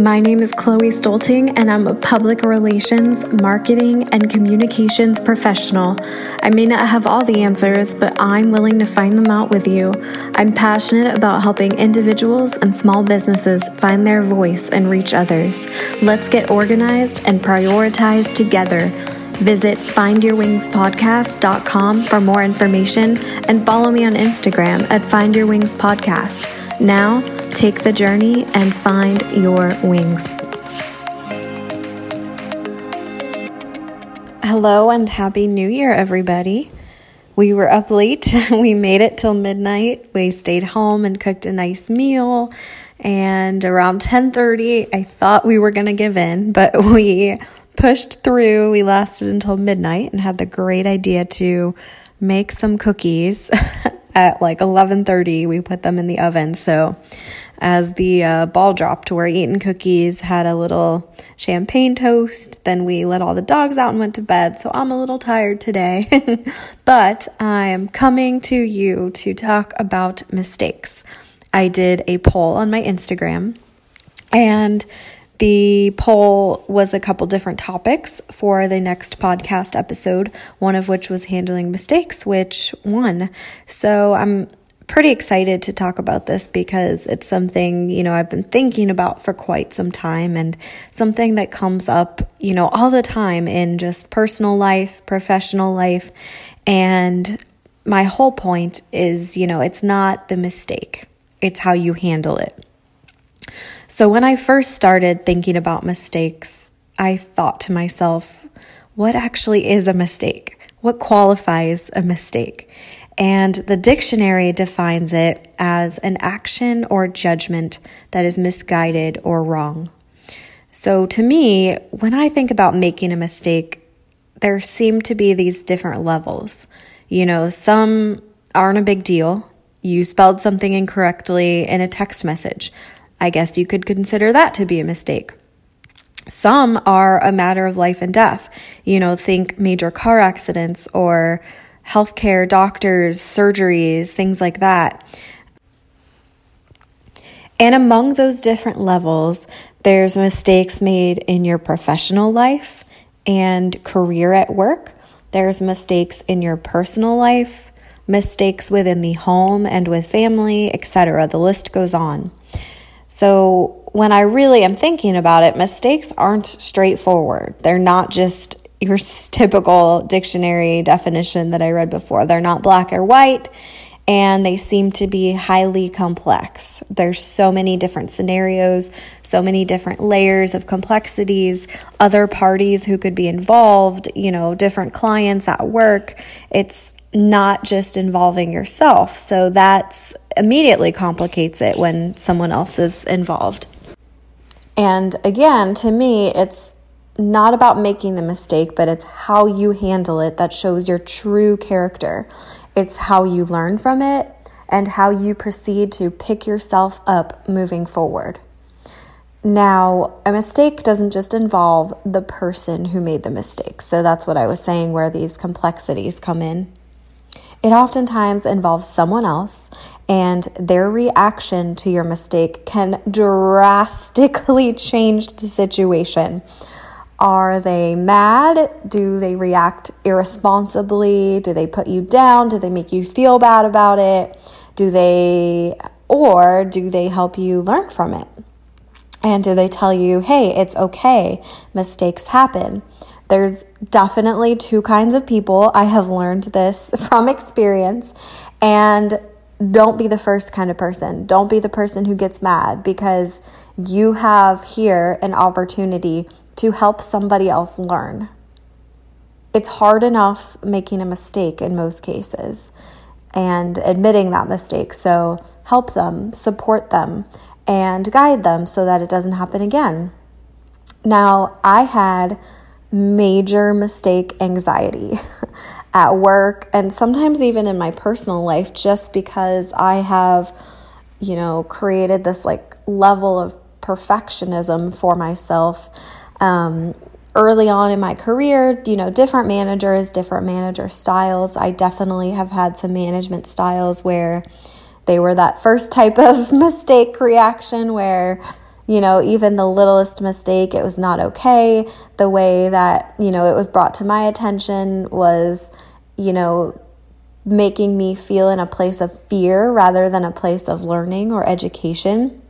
My name is Chloe Stolting, and I'm a public relations, marketing, and communications professional. I may not have all the answers, but I'm willing to find them out with you. I'm passionate about helping individuals and small businesses find their voice and reach others. Let's get organized and prioritize together. Visit findyourwingspodcast.com for more information and follow me on Instagram at findyourwingspodcast. Now, take the journey and find your wings. Hello and happy new year, everybody. We were up late. we made it till midnight. We stayed home and cooked a nice meal. And around 10:30, I thought we were going to give in, but we pushed through. We lasted until midnight and had the great idea to make some cookies at like 11:30. We put them in the oven. So as the uh, ball dropped, we're eating cookies, had a little champagne toast. Then we let all the dogs out and went to bed. So I'm a little tired today, but I am coming to you to talk about mistakes. I did a poll on my Instagram and the poll was a couple different topics for the next podcast episode, one of which was handling mistakes, which won. So I'm pretty excited to talk about this because it's something, you know, I've been thinking about for quite some time and something that comes up, you know, all the time in just personal life, professional life. And my whole point is, you know, it's not the mistake, it's how you handle it. So when I first started thinking about mistakes, I thought to myself, what actually is a mistake? What qualifies a mistake? And the dictionary defines it as an action or judgment that is misguided or wrong. So to me, when I think about making a mistake, there seem to be these different levels. You know, some aren't a big deal. You spelled something incorrectly in a text message. I guess you could consider that to be a mistake. Some are a matter of life and death. You know, think major car accidents or healthcare, doctors, surgeries, things like that. And among those different levels, there's mistakes made in your professional life and career at work. There's mistakes in your personal life, mistakes within the home and with family, etc. The list goes on. So when I really am thinking about it, mistakes aren't straightforward. They're not just your typical dictionary definition that I read before. They're not black or white and they seem to be highly complex. There's so many different scenarios, so many different layers of complexities, other parties who could be involved, you know, different clients at work. It's not just involving yourself. So that's immediately complicates it when someone else is involved. And again, to me, it's not about making the mistake, but it's how you handle it that shows your true character. It's how you learn from it and how you proceed to pick yourself up moving forward. Now, a mistake doesn't just involve the person who made the mistake. So that's what I was saying, where these complexities come in. It oftentimes involves someone else, and their reaction to your mistake can drastically change the situation. Are they mad? Do they react irresponsibly? Do they put you down? Do they make you feel bad about it? Do they, or do they help you learn from it? And do they tell you, hey, it's okay, mistakes happen? There's definitely two kinds of people. I have learned this from experience. And don't be the first kind of person. Don't be the person who gets mad because you have here an opportunity to help somebody else learn. It's hard enough making a mistake in most cases and admitting that mistake. So help them, support them, and guide them so that it doesn't happen again. Now, I had major mistake anxiety at work and sometimes even in my personal life just because I have, you know, created this like level of perfectionism for myself. Um, early on in my career, you know, different managers, different manager styles. I definitely have had some management styles where they were that first type of mistake reaction where You know, even the littlest mistake, it was not okay. The way that, you know, it was brought to my attention was, you know, making me feel in a place of fear rather than a place of learning or education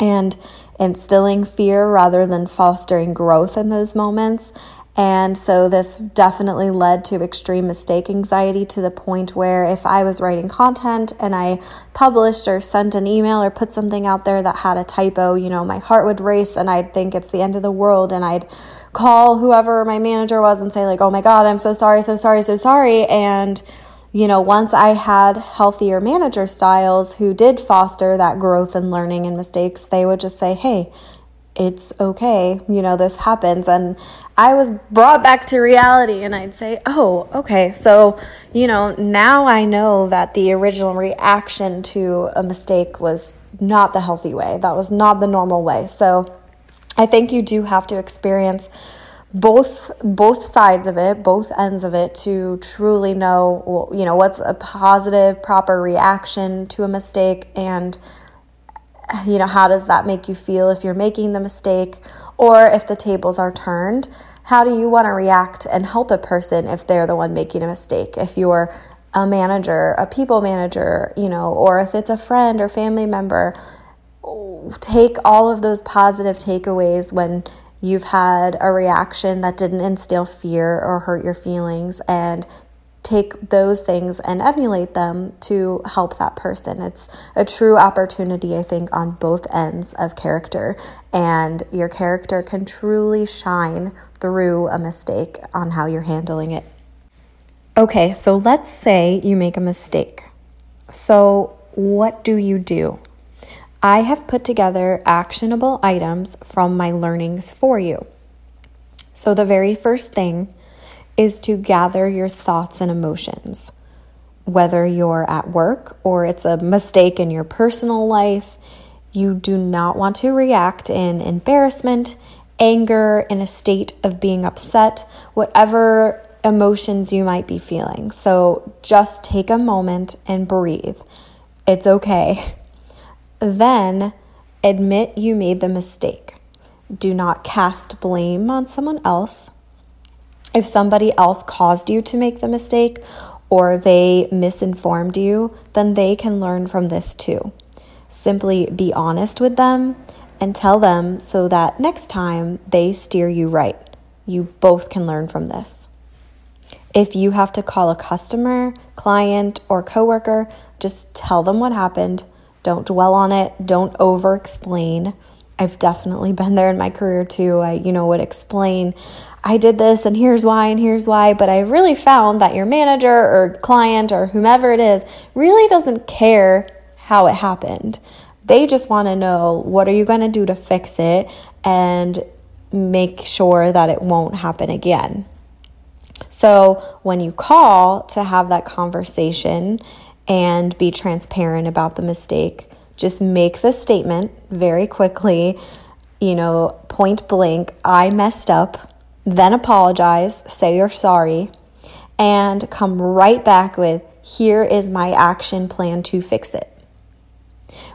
and instilling fear rather than fostering growth in those moments. And so this definitely led to extreme mistake anxiety to the point where if I was writing content and I published or sent an email or put something out there that had a typo, you know, my heart would race and I'd think it's the end of the world and I'd call whoever my manager was and say like, "Oh my god, I'm so sorry, so sorry, so sorry." And you know, once I had healthier manager styles who did foster that growth and learning and mistakes, they would just say, hey, it's okay, you know, this happens. And I was brought back to reality and I'd say, oh, okay, so, you know, now I know that the original reaction to a mistake was not the healthy way, that was not the normal way. So I think you do have to experience both both sides of it, both ends of it to truly know you know what's a positive proper reaction to a mistake and you know how does that make you feel if you're making the mistake or if the tables are turned? How do you want to react and help a person if they're the one making a mistake? If you're a manager a people manager you know or if it's a friend or family member take all of those positive takeaways when you've had a reaction that didn't instill fear or hurt your feelings and take those things and emulate them to help that person. It's a true opportunity, I think, on both ends of character, and your character can truly shine through a mistake on how you're handling it. Okay, so let's say you make a mistake. So, what do you do? I have put together actionable items from my learnings for you. So, the very first thing is to gather your thoughts and emotions. Whether you're at work or it's a mistake in your personal life, you do not want to react in embarrassment, anger, in a state of being upset, whatever emotions you might be feeling. So just take a moment and breathe. It's okay. Then admit you made the mistake. Do not cast blame on someone else. If somebody else caused you to make the mistake or they misinformed you, then they can learn from this too. Simply be honest with them and tell them so that next time they steer you right. You both can learn from this. If you have to call a customer, client, or coworker, just tell them what happened don't dwell on it. Don't over explain. I've definitely been there in my career too. I, you know, would explain, I did this and here's why and here's why. But I really found that your manager or client or whomever it is really doesn't care how it happened. They just want to know what are you going to do to fix it and make sure that it won't happen again. So when you call to have that conversation, and be transparent about the mistake. Just make the statement very quickly, you know, point blank, I messed up, then apologize, say you're sorry, and come right back with, here is my action plan to fix it.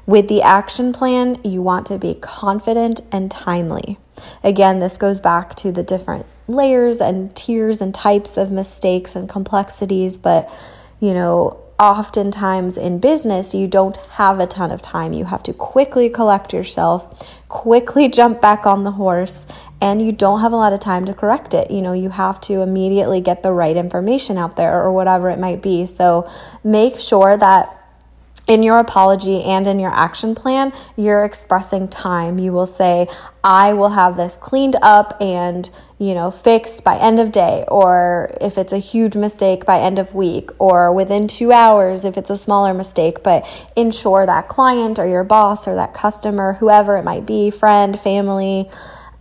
With the action plan, you want to be confident and timely. Again, this goes back to the different layers and tiers and types of mistakes and complexities, but you know, oftentimes in business, you don't have a ton of time. You have to quickly collect yourself, quickly jump back on the horse, and you don't have a lot of time to correct it. You know, you have to immediately get the right information out there or whatever it might be. So make sure that in your apology and in your action plan, you're expressing time. You will say, I will have this cleaned up and, you know, fixed by end of day, or if it's a huge mistake by end of week, or within two hours if it's a smaller mistake. But ensure that client or your boss or that customer, whoever it might be, friend, family,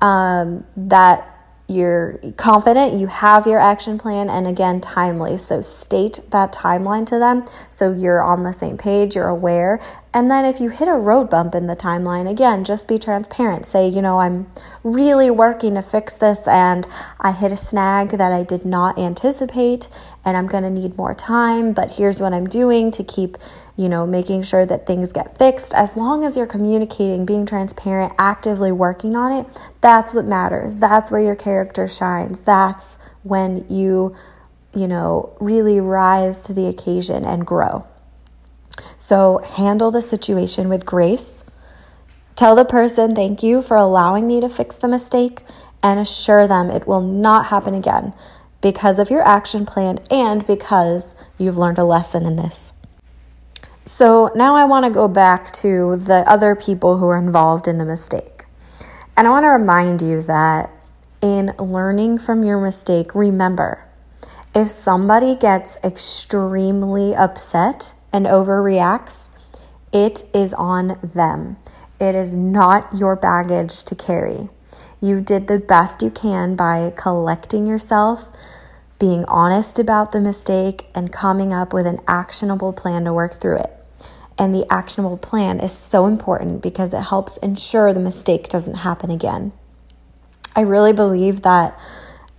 um, that you're confident, you have your action plan, and again, timely. So state that timeline to them so you're on the same page, you're aware. And then if you hit a road bump in the timeline, again, just be transparent. Say, you know, I'm really working to fix this and I hit a snag that I did not anticipate and I'm going to need more time, but here's what I'm doing to keep you know, making sure that things get fixed. As long as you're communicating, being transparent, actively working on it, that's what matters. That's where your character shines. That's when you, you know, really rise to the occasion and grow. So handle the situation with grace. Tell the person, thank you for allowing me to fix the mistake, and assure them it will not happen again because of your action plan and because you've learned a lesson in this. So now I want to go back to the other people who are involved in the mistake. And I want to remind you that in learning from your mistake, remember if somebody gets extremely upset and overreacts, it is on them. It is not your baggage to carry. You did the best you can by collecting yourself, being honest about the mistake, and coming up with an actionable plan to work through it. And the actionable plan is so important because it helps ensure the mistake doesn't happen again. I really believe that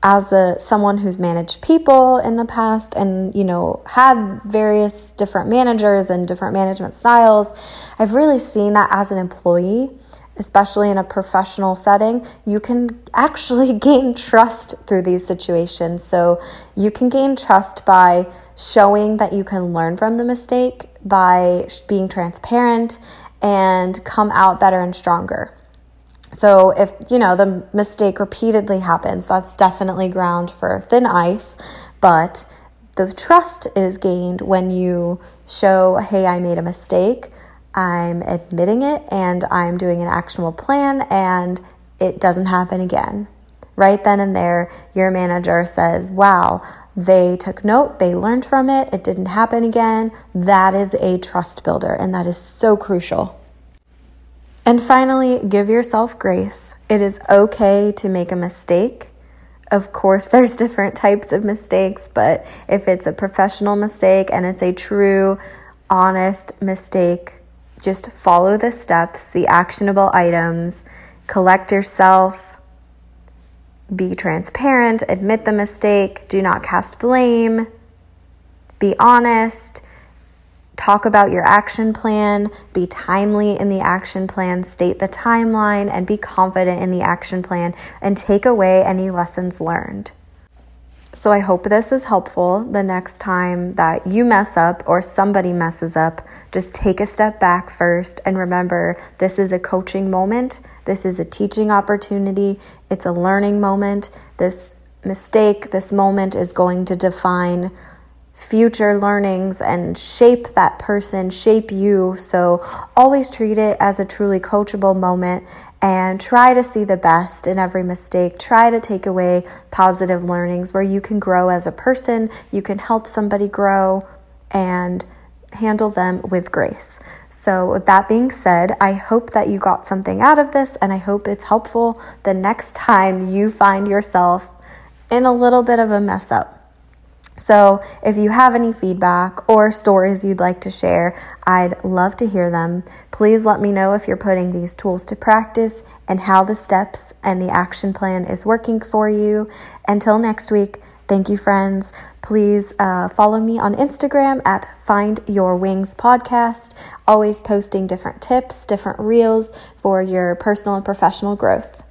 as a someone who's managed people in the past and you know had various different managers and different management styles i've really seen that as an employee especially in a professional setting you can actually gain trust through these situations. So you can gain trust by showing that you can learn from the mistake by being transparent and come out better and stronger so if, you know, the mistake repeatedly happens, that's definitely ground for thin ice, but the trust is gained when you show, "Hey, I made a mistake. I'm admitting it and I'm doing an actionable plan and it doesn't happen again." Right then and there, your manager says, "Wow, they took note, they learned from it, it didn't happen again." That is a trust builder and that is so crucial. And finally, give yourself grace. It is okay to make a mistake. Of course, there's different types of mistakes, but if it's a professional mistake and it's a true, honest mistake, just follow the steps, the actionable items, collect yourself, be transparent, admit the mistake, do not cast blame, be honest talk about your action plan, be timely in the action plan, state the timeline, and be confident in the action plan, and take away any lessons learned. So, I hope this is helpful the next time that you mess up or somebody messes up. Just take a step back first and remember this is a coaching moment, this is a teaching opportunity, it's a learning moment. This mistake, this moment is going to define future learnings and shape that person, shape you. So always treat it as a truly coachable moment and try to see the best in every mistake. Try to take away positive learnings where you can grow as a person, you can help somebody grow and handle them with grace. So, with that being said, I hope that you got something out of this and I hope it's helpful the next time you find yourself in a little bit of a mess up. So, if you have any feedback or stories you'd like to share, I'd love to hear them. Please let me know if you're putting these tools to practice and how the steps and the action plan is working for you. Until next week, thank you, friends. Please uh, follow me on Instagram at Find Your Wings Podcast, always posting different tips, different reels for your personal and professional growth.